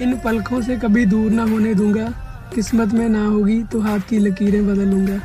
इन पलकों से कभी दूर ना होने दूँगा। किस्मत में ना होगी तो हाथ की लकीरें बदलूँगा